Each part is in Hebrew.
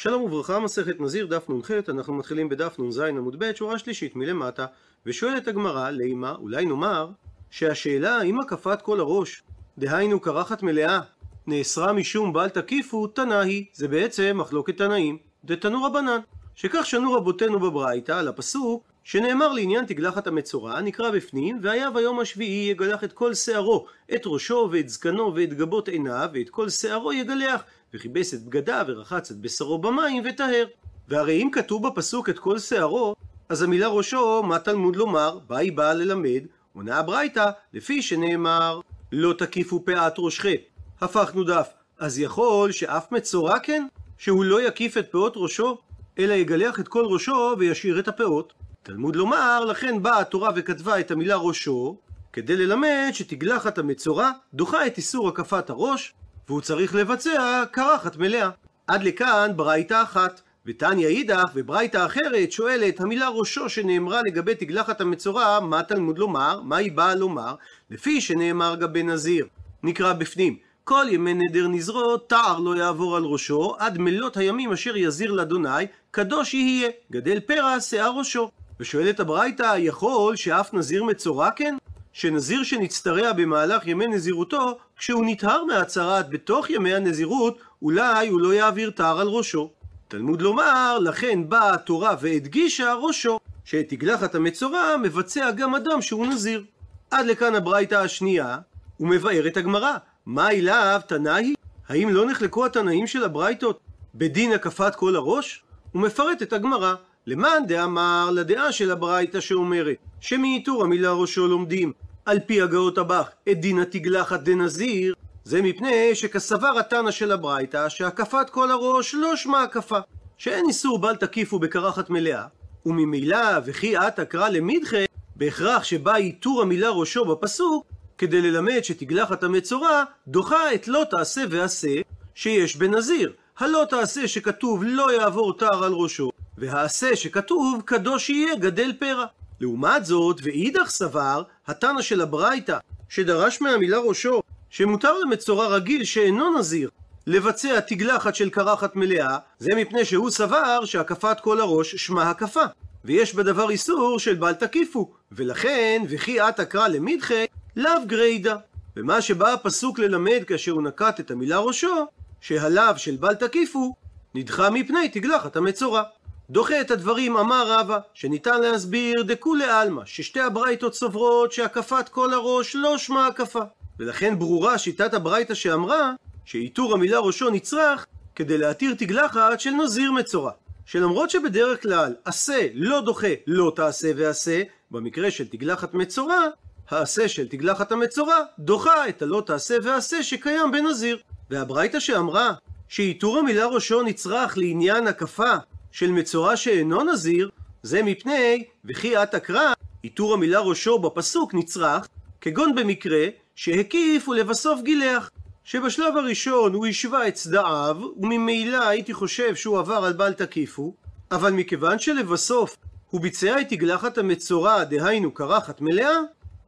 שלום וברכה, מסכת נזיר, דף נ"ח, אנחנו מתחילים בדף נ"ז עמוד ב', שורה שלישית מלמטה, ושואלת הגמרא, לימה, אולי נאמר, שהשאלה אם הקפת כל הראש, דהיינו קרחת מלאה, נאסרה משום בל תקיפו, תנא היא, זה בעצם מחלוקת תנאים, דתנו רבנן, שכך שנו רבותינו בברייתא על הפסוק שנאמר לעניין תגלחת המצורע, נקרא בפנים, והיה ביום השביעי יגלח את כל שערו, את ראשו ואת זקנו ואת גבות עיניו, ואת כל שערו יגלח, וכיבס את בגדיו ורחץ את בשרו במים וטהר. והרי אם כתוב בפסוק את כל שערו, אז המילה ראשו, מה תלמוד לומר? בה היא באה ללמד, עונה הברייתא, לפי שנאמר, לא תקיפו פאת ראשכם. הפכנו דף, אז יכול שאף מצורע כן? שהוא לא יקיף את פאות ראשו, אלא יגלח את כל ראשו וישאיר את הפאות. תלמוד לומר, לכן באה התורה וכתבה את המילה ראשו, כדי ללמד שתגלחת המצורע דוחה את איסור הקפת הראש, והוא צריך לבצע קרחת מלאה. עד לכאן ברייתא אחת. ותניא אידך וברייתא אחרת שואלת המילה ראשו שנאמרה לגבי תגלחת המצורע, מה תלמוד לומר? מה היא באה לומר? לפי שנאמר גבי נזיר. נקרא בפנים. כל ימי נדר נזרות, תער לא יעבור על ראשו, עד מלות הימים אשר יזיר לאדוני, קדוש יהיה, גדל פרע שיער ראשו. ושואלת הברייתא, יכול שאף נזיר מצורע כן? שנזיר שנצטרע במהלך ימי נזירותו, כשהוא נטהר מהצהרת בתוך ימי הנזירות, אולי הוא לא יעביר טהר על ראשו. תלמוד לומר, לכן באה התורה והדגישה ראשו, שאת תגלחת המצורע מבצע גם אדם שהוא נזיר. עד לכאן הברייתא השנייה, ומבארת הגמרא, מה אליו תנאי? האם לא נחלקו התנאים של הברייתות בדין הקפת כל הראש? ומפרטת הגמרא, למאן דאמר לדעה של הברייתא שאומרת שמאיתור המילה ראשו לומדים על פי הגאות הבך את דין התגלחת דנזיר זה מפני שכסבר התנא של הברייתא שהקפת כל הראש לא שמה הקפה. שאין איסור בל תקיפו בקרחת מלאה. וממילא וכי את אקרא למידחה בהכרח שבא איתור המילה ראשו בפסוק כדי ללמד שתגלחת המצורע דוחה את לא תעשה ועשה שיש בנזיר הלא תעשה שכתוב לא יעבור תער על ראשו והעשה שכתוב קדוש יהיה גדל פרע. לעומת זאת, ואידך סבר, התנא של הברייתא, שדרש מהמילה ראשו, שמותר למצורע רגיל שאינו נזיר, לבצע תגלחת של קרחת מלאה, זה מפני שהוא סבר שהקפת כל הראש שמה הקפה. ויש בדבר איסור של בל תקיפו, ולכן, וכי את אקרא למידחה, לאו גריידא. ומה שבא הפסוק ללמד כאשר הוא נקט את המילה ראשו, שהלאו של בל תקיפו, נדחה מפני תגלחת המצורע. דוחה את הדברים אמר רבא, שניתן להסביר דכולי עלמא, ששתי הברייתות סוברות שהקפת כל הראש לא שמה הקפה. ולכן ברורה שיטת הברייתא שאמרה שעיטור המילה ראשו נצרך כדי להתיר תגלחת של נזיר מצורע. שלמרות שבדרך כלל עשה לא דוחה לא תעשה ועשה, במקרה של תגלחת מצורע, העשה של תגלחת המצורע דוחה את הלא תעשה ועשה שקיים בנזיר. והברייתא שאמרה שעיטור המילה ראשו נצרך לעניין הקפה של מצורע שאינו נזיר, זה מפני, וכי את אקרא, עיטור המילה ראשו בפסוק נצרך, כגון במקרה שהקיף ולבסוף גילח. שבשלב הראשון הוא השווה את צדעיו, וממילא הייתי חושב שהוא עבר על בל תקיפו, אבל מכיוון שלבסוף הוא ביצע את תגלחת המצורע, דהיינו קרחת מלאה,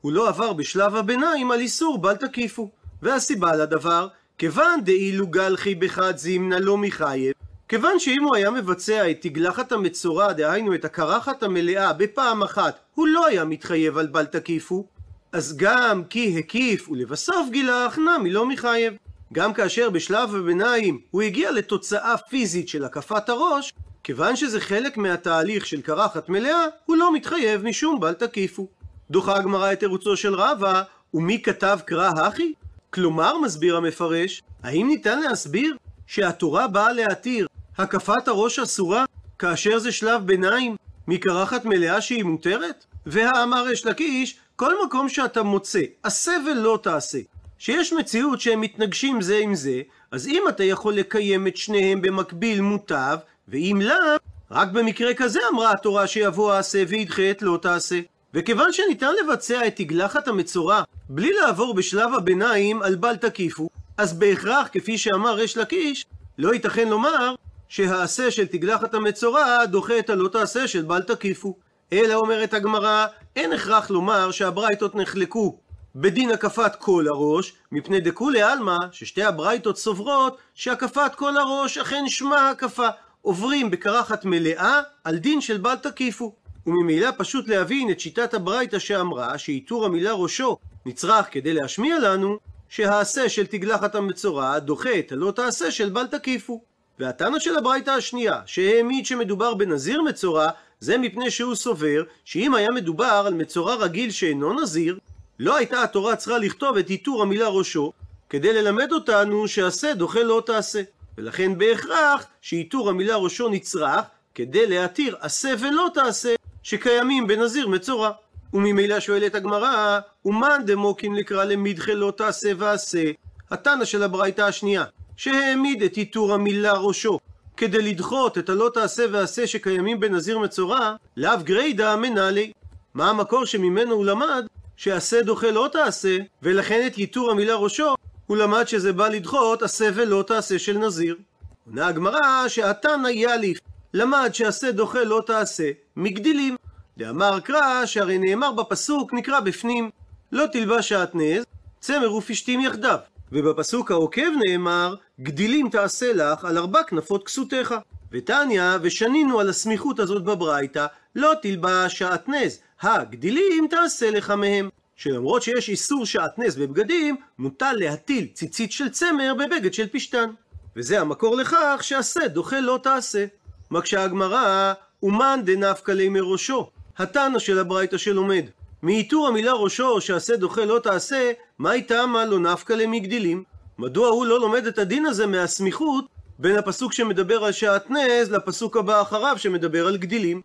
הוא לא עבר בשלב הביניים על איסור בל תקיפו. והסיבה לדבר, כיוון דאילו גלחי בחד זימנה לא מחייב, כיוון שאם הוא היה מבצע את תגלחת המצורע, דהיינו את הקרחת המלאה, בפעם אחת, הוא לא היה מתחייב על בל תקיפו, אז גם כי הקיף ולבסוף גילח, נמי לא מחייב. גם כאשר בשלב הביניים הוא הגיע לתוצאה פיזית של הקפת הראש, כיוון שזה חלק מהתהליך של קרחת מלאה, הוא לא מתחייב משום בל תקיפו. דוחה הגמרא את תירוצו של רבא, ומי כתב קרא הכי? כלומר, מסביר המפרש, האם ניתן להסביר שהתורה באה להתיר הקפת הראש אסורה כאשר זה שלב ביניים מקרחת מלאה שהיא מותרת? והאמר אש לקיש, כל מקום שאתה מוצא, עשה ולא תעשה, שיש מציאות שהם מתנגשים זה עם זה, אז אם אתה יכול לקיים את שניהם במקביל מוטב, ואם לאו, רק במקרה כזה אמרה התורה שיבוא העשה וידחה את לא תעשה. וכיוון שניתן לבצע את תגלחת המצורע בלי לעבור בשלב הביניים על בל תקיפו, אז בהכרח, כפי שאמר ריש לקיש, לא ייתכן לומר שהעשה של תגלחת המצורע דוחה את הלא תעשה של בל תקיפו. אלא אומרת הגמרא, אין הכרח לומר שהברייתות נחלקו בדין הקפת כל הראש, מפני דכולי עלמא, ששתי הברייתות סוברות שהקפת כל הראש אכן שמה הקפה, עוברים בקרחת מלאה על דין של בל תקיפו. וממילא פשוט להבין את שיטת הברייתא שאמרה שעיטור המילה ראשו נצרך כדי להשמיע לנו שהעשה של תגלחת המצורע דוחה את הלא תעשה של בל תקיפו. והתנא של הברייתא השנייה, שהעמיד שמדובר בנזיר מצורע, זה מפני שהוא סובר שאם היה מדובר על מצורע רגיל שאינו נזיר, לא הייתה התורה צריכה לכתוב את עיטור המילה ראשו, כדי ללמד אותנו שעשה דוחה לא תעשה. ולכן בהכרח שעיטור המילה ראשו נצרך כדי להתיר עשה ולא תעשה שקיימים בנזיר מצורע. וממילא שואלת הגמרא, ומאן דמוקין לקרא למדחה לא תעשה ועשה, התנא של הברייתא השנייה, שהעמיד את עיטור המילה ראשו כדי לדחות את הלא תעשה ועשה שקיימים בנזיר מצורע, לאו גריידא מנהלי. מה המקור שממנו הוא למד שעשה דוחה לא תעשה, ולכן את עיטור המילה ראשו הוא למד שזה בא לדחות עשה ולא תעשה של נזיר. עונה הגמרא שהתנא יאליף למד שעשה דוחה לא תעשה מגדילים. דאמר קרא שהרי נאמר בפסוק נקרא בפנים לא תלבש שעטנז צמר ופשתים יחדיו. ובפסוק העוקב נאמר גדילים תעשה לך על ארבע כנפות כסותיך. ותניא ושנינו על הסמיכות הזאת בברייתא לא תלבש שעטנז הגדילים תעשה לך מהם. שלמרות שיש איסור שעטנז בבגדים, מוטל להטיל ציצית של צמר בבגד של פשתן. וזה המקור לכך שעשה דוחה לא תעשה. מקשה הגמרא, אומן דנפקא לי מראשו, התנא של הברייתא שלומד. מעיטור המילה ראשו שעשה דוחה לא תעשה, מה איתה מה לא נפקא למגדילים? מדוע הוא לא לומד את הדין הזה מהסמיכות בין הפסוק שמדבר על שעטנז לפסוק הבא אחריו שמדבר על גדילים?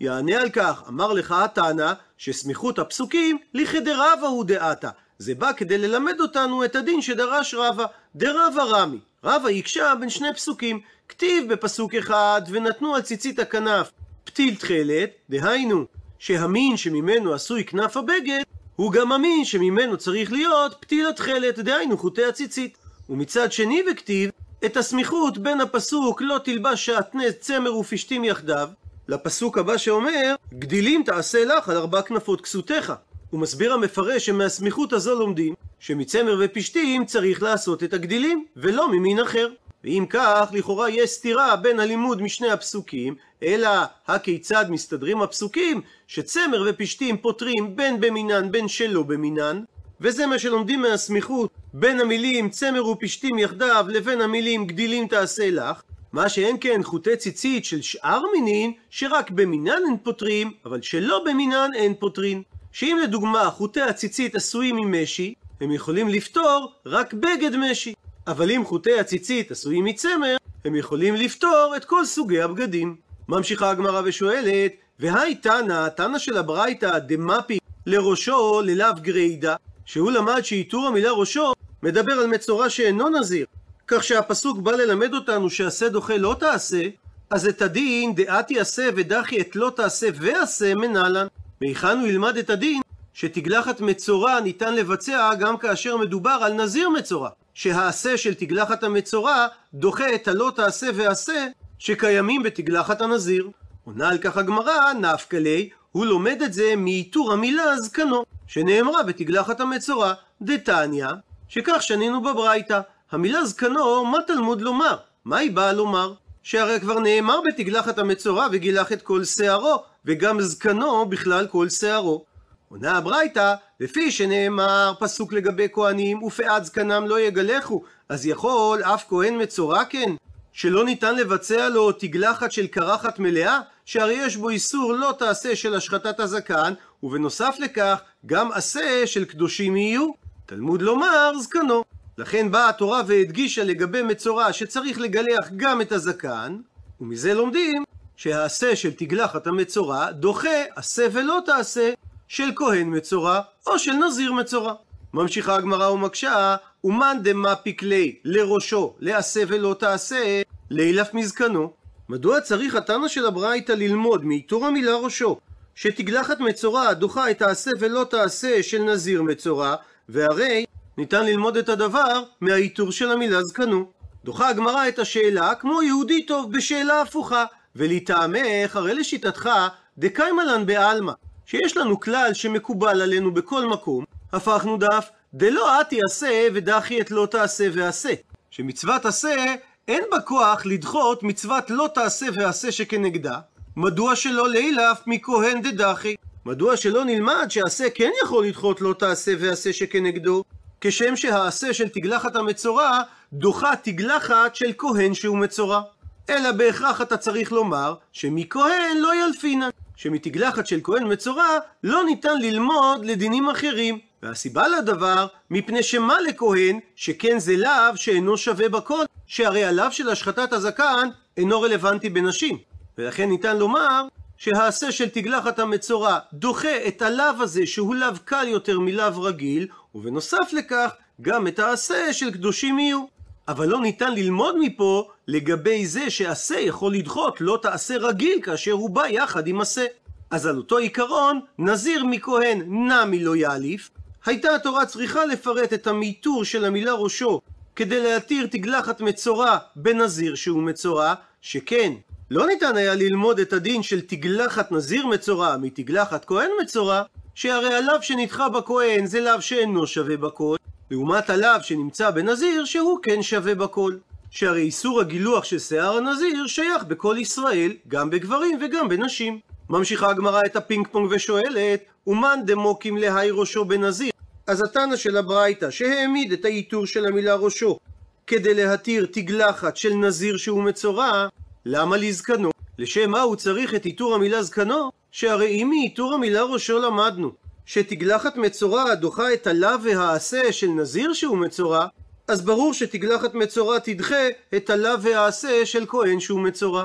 יענה על כך, אמר לך התנא, שסמיכות הפסוקים לכדרבה הוא דעתה. זה בא כדי ללמד אותנו את הדין שדרש רבא, דרבא רמי. רבא הקשה בין שני פסוקים, כתיב בפסוק אחד, ונתנו על ציצית הכנף פתיל תכלת, דהיינו, שהמין שממנו עשוי כנף הבגד, הוא גם המין שממנו צריך להיות פתיל התכלת, דהיינו חוטי הציצית. ומצד שני וכתיב, את הסמיכות בין הפסוק לא תלבש שעטנז צמר ופשתים יחדיו, לפסוק הבא שאומר, גדילים תעשה לך על ארבע כנפות כסותיך. הוא מסביר המפרש שמהסמיכות הזו לומדים שמצמר ופשתים צריך לעשות את הגדילים, ולא ממין אחר. ואם כך, לכאורה יש סתירה בין הלימוד משני הפסוקים, אלא הכיצד מסתדרים הפסוקים, שצמר ופשתים פותרים בין במינן בין שלא במינן, וזה מה שלומדים מהסמיכות בין המילים צמר ופשתים יחדיו לבין המילים גדילים תעשה לך, מה שאין כן חוטי ציצית של שאר מינין, שרק במינן הן פותרים, אבל שלא במינן אין פותרים. שאם לדוגמה חוטי הציצית עשויים ממשי, הם יכולים לפתור רק בגד משי. אבל אם חוטי הציצית עשויים מצמר, הם יכולים לפתור את כל סוגי הבגדים. ממשיכה הגמרא ושואלת, והי תנא, תנא של הברייתא דמפי לראשו ללאו גריידא, שהוא למד שעיטור המילה ראשו מדבר על מצורע שאינו נזיר, כך שהפסוק בא ללמד אותנו שעשה דוחה לא תעשה, אז את הדין דעתי עשה ודחי את לא תעשה ועשה מנהלן. מהיכן הוא ילמד את הדין שתגלחת מצורע ניתן לבצע גם כאשר מדובר על נזיר מצורע, שהעשה של תגלחת המצורע דוחה את הלא תעשה ועשה שקיימים בתגלחת הנזיר. עונה על כך הגמרא, נפקא ליה, הוא לומד את זה מעיטור המילה זקנו, שנאמרה בתגלחת המצורע, דתניא, שכך שנינו בברייתא. המילה זקנו, מה תלמוד לומר? מה היא באה לומר? שהרי כבר נאמר בתגלחת המצורע וגילח את כל שערו, וגם זקנו בכלל כל שערו. עונה הברייתא, לפי שנאמר פסוק לגבי כהנים, ופאת זקנם לא יגלחו, אז יכול אף כהן מצורע כן? שלא ניתן לבצע לו תגלחת של קרחת מלאה, שהרי יש בו איסור לא תעשה של השחטת הזקן, ובנוסף לכך גם עשה של קדושים יהיו. תלמוד לומר זקנו. לכן באה התורה והדגישה לגבי מצורע שצריך לגלח גם את הזקן, ומזה לומדים שהעשה של תגלחת המצורע דוחה עשה ולא תעשה של כהן מצורע או של נזיר מצורע. ממשיכה הגמרא ומקשה, ומאן דמפיק ליה לראשו לעשה ולא תעשה, לילף מזקנו. מדוע צריך התנא של הברייתא ללמוד מעיטור המילה ראשו, שתגלחת מצורע דוחה את העשה ולא תעשה של נזיר מצורע, והרי ניתן ללמוד את הדבר מהעיטור של המילה זקנו. דוחה הגמרא את השאלה כמו יהודי טוב בשאלה הפוכה, ולטעמך, הרי לשיטתך, דקיימה לן בעלמא, שיש לנו כלל שמקובל עלינו בכל מקום, הפכנו דף דלא אתי עשה ודחי את לא תעשה ועשה. שמצוות עשה אין בה כוח לדחות מצוות לא תעשה ועשה שכנגדה, מדוע שלא לילף מכהן דדחי? מדוע שלא נלמד שעשה כן יכול לדחות לא תעשה ועשה שכנגדו, כשם שהעשה של תגלחת המצורע דוחה תגלחת של כהן שהוא מצורע. אלא בהכרח אתה צריך לומר שמכהן לא ילפינן, שמתגלחת של כהן מצורע לא ניתן ללמוד לדינים אחרים. והסיבה לדבר, מפני שמה לכהן, שכן זה לאו שאינו שווה בכל, שהרי הלאו של השחטת הזקן אינו רלוונטי בנשים. ולכן ניתן לומר שהעשה של תגלחת המצורע דוחה את הלאו הזה שהוא לאו קל יותר מלאו רגיל, ובנוסף לכך גם את העשה של קדושים יהיו. אבל לא ניתן ללמוד מפה לגבי זה שעשה יכול לדחות לא תעשה רגיל כאשר הוא בא יחד עם עשה. אז על אותו עיקרון, נזיר מכהן נמי לא יאליף, הייתה התורה צריכה לפרט את המיתור של המילה ראשו כדי להתיר תגלחת מצורע בנזיר שהוא מצורע, שכן, לא ניתן היה ללמוד את הדין של תגלחת נזיר מצורע מתגלחת כהן מצורע, שהרי הלאו שנדחה בכהן זה לאו שאינו שווה בכל, לעומת הלאו שנמצא בנזיר שהוא כן שווה בכל. שהרי איסור הגילוח של שיער הנזיר שייך בכל ישראל, גם בגברים וגם בנשים. ממשיכה הגמרא את הפינג פונג ושואלת, ומאן דמוקים להי ראשו בנזיר? אז התנא של הברייתא, שהעמיד את הייתור של המילה ראשו, כדי להתיר תגלחת של נזיר שהוא מצורע, למה לזקנו? לשם מה הוא צריך את עיטור המילה זקנו? שהרי אם מעיטור המילה ראשו למדנו, שתגלחת מצורע דוחה את הלאו והעשה של נזיר שהוא מצורע, אז ברור שתגלחת מצורע תדחה את הלאו והעשה של כהן שהוא מצורע.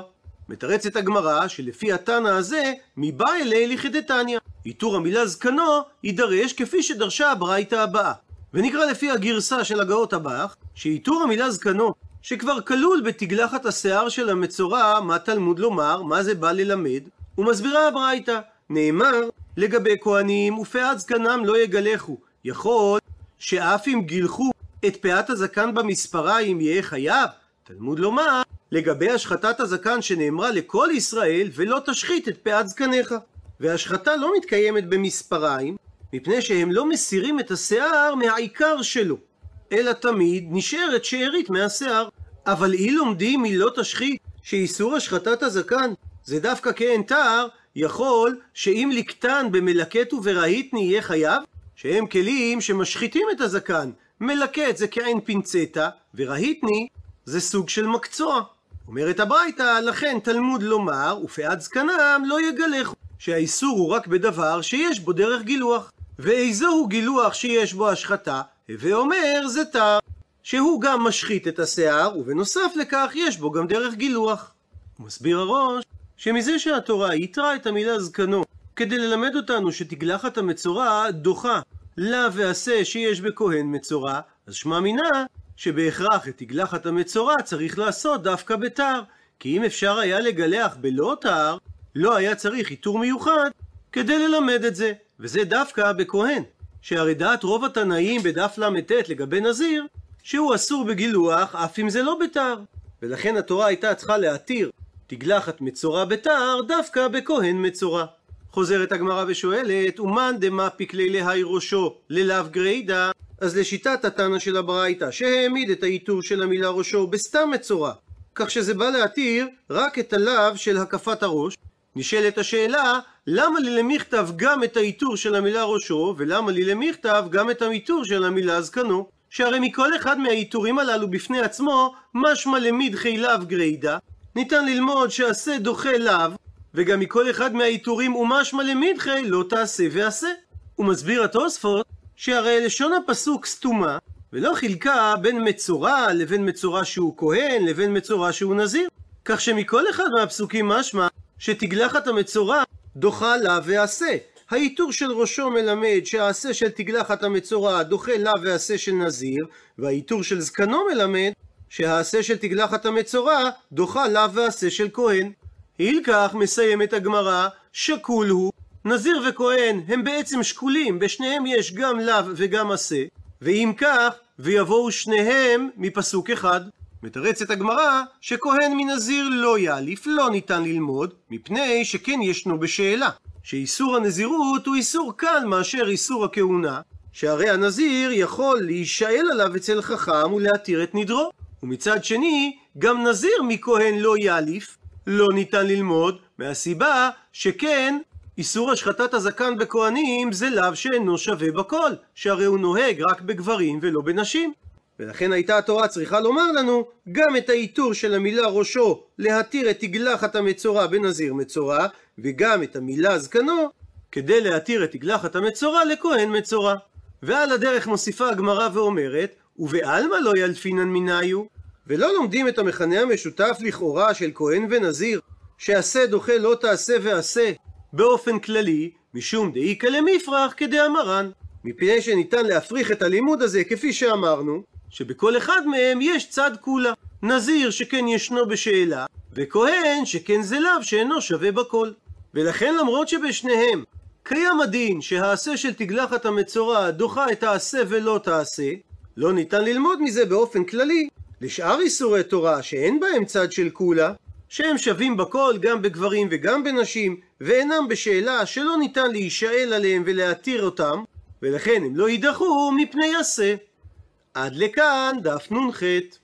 מתרצת הגמרא שלפי התנא הזה, מבא אלי לכדתניא. עיטור המילה זקנו יידרש כפי שדרשה הברייתא הבאה. ונקרא לפי הגרסה של הגאות הבח, שעיטור המילה זקנו, שכבר כלול בתגלחת השיער של המצורע, מה תלמוד לומר, מה זה בא ללמד, ומסבירה הברייתא, נאמר, לגבי כהנים ופאת זקנם לא יגלחו. יכול שאף אם גילחו את פאת הזקן במספריים יהיה חייב? תלמוד לומר, לגבי השחטת הזקן שנאמרה לכל ישראל, ולא תשחית את פאת זקניך. והשחטה לא מתקיימת במספריים, מפני שהם לא מסירים את השיער מהעיקר שלו, אלא תמיד נשארת שארית מהשיער. אבל אי לומדים מלא תשחית, שאיסור השחטת הזקן זה דווקא כאין תער, יכול שאם לקטן במלקט וברהיטני יהיה חייב, שהם כלים שמשחיתים את הזקן. מלקט זה כעין פינצטה, ורהיטני זה סוג של מקצוע. אומרת הברייתא, לכן תלמוד לומר, ופאת זקנם לא יגלחו, שהאיסור הוא רק בדבר שיש בו דרך גילוח. ואיזו הוא גילוח שיש בו השחתה? הווה אומר זה תר, שהוא גם משחית את השיער, ובנוסף לכך יש בו גם דרך גילוח. מסביר הראש, שמזה שהתורה יתרה את המילה זקנו, כדי ללמד אותנו שתגלחת המצורע דוחה. לה ועשה שיש בכהן מצורע, אז שמע מינה שבהכרח את תגלחת המצורע צריך לעשות דווקא בתר, כי אם אפשר היה לגלח בלא תר, לא היה צריך עיטור מיוחד כדי ללמד את זה, וזה דווקא בכהן, שהרי דעת רוב התנאים בדף ל"ט לגבי נזיר, שהוא אסור בגילוח אף אם זה לא בתר, ולכן התורה הייתה צריכה להתיר תגלחת מצורע בתר דווקא בכהן מצורע. חוזרת הגמרא ושואלת, ומאן דמפיק להי ראשו ללאו גריידא אז לשיטת התנא של הברייתא, שהעמיד את העיטור של המילה ראשו בסתם מצורע, כך שזה בא להתיר רק את הלאו של הקפת הראש, נשאלת השאלה, למה לי למכתב גם את העיטור של המילה ראשו, ולמה לי למכתב גם את העיטור של המילה זקנו? שהרי מכל אחד מהעיטורים הללו בפני עצמו, משמע למידחי לאו גריידא, ניתן ללמוד שעשה דוחה לאו, וגם מכל אחד מהעיטורים הוא משמע למידחי לא תעשה ועשה. הוא מסביר התוספות שהרי לשון הפסוק סתומה, ולא חילקה בין מצורע לבין מצורע שהוא כהן לבין מצורע שהוא נזיר. כך שמכל אחד מהפסוקים משמע שתגלחת המצורע דוחה לה ועשה. העיטור של ראשו מלמד שהעשה של תגלחת המצורע דוחה לה ועשה של נזיר, והעיטור של זקנו מלמד שהעשה של תגלחת המצורע דוחה לה ועשה של כהן. הילקח מסיימת הגמרא, שקול הוא נזיר וכהן הם בעצם שקולים, בשניהם יש גם לאו וגם עשה, ואם כך, ויבואו שניהם מפסוק אחד. מתרצת הגמרא שכהן מנזיר לא יאליף, לא ניתן ללמוד, מפני שכן ישנו בשאלה, שאיסור הנזירות הוא איסור קל מאשר איסור הכהונה, שהרי הנזיר יכול להישאל עליו אצל חכם ולהתיר את נדרו. ומצד שני, גם נזיר מכהן לא יאליף, לא ניתן ללמוד, מהסיבה שכן, איסור השחטת הזקן בכהנים זה לאו שאינו שווה בכל, שהרי הוא נוהג רק בגברים ולא בנשים. ולכן הייתה התורה צריכה לומר לנו גם את העיטור של המילה ראשו להתיר את תגלחת המצורע בנזיר מצורע, וגם את המילה זקנו כדי להתיר את תגלחת המצורע לכהן מצורע. ועל הדרך מוסיפה הגמרא ואומרת, ובעלמא לא ילפינן מניו, ולא לומדים את המכנה המשותף לכאורה של כהן ונזיר, שעשה דוחה לא תעשה ועשה, באופן כללי, משום דאיכא למפרח כדאמרן. מפני שניתן להפריך את הלימוד הזה כפי שאמרנו, שבכל אחד מהם יש צד כולה. נזיר שכן ישנו בשאלה, וכהן שכן זה לאו שאינו שווה בכל. ולכן למרות שבשניהם קיים הדין שהעשה של תגלחת המצורע דוחה את העשה ולא תעשה, לא ניתן ללמוד מזה באופן כללי לשאר איסורי תורה שאין בהם צד של כולה, שהם שווים בכל גם בגברים וגם בנשים, ואינם בשאלה שלא ניתן להישאל עליהם ולהתיר אותם, ולכן הם לא יידחו מפני עשה. עד לכאן דף נ"ח.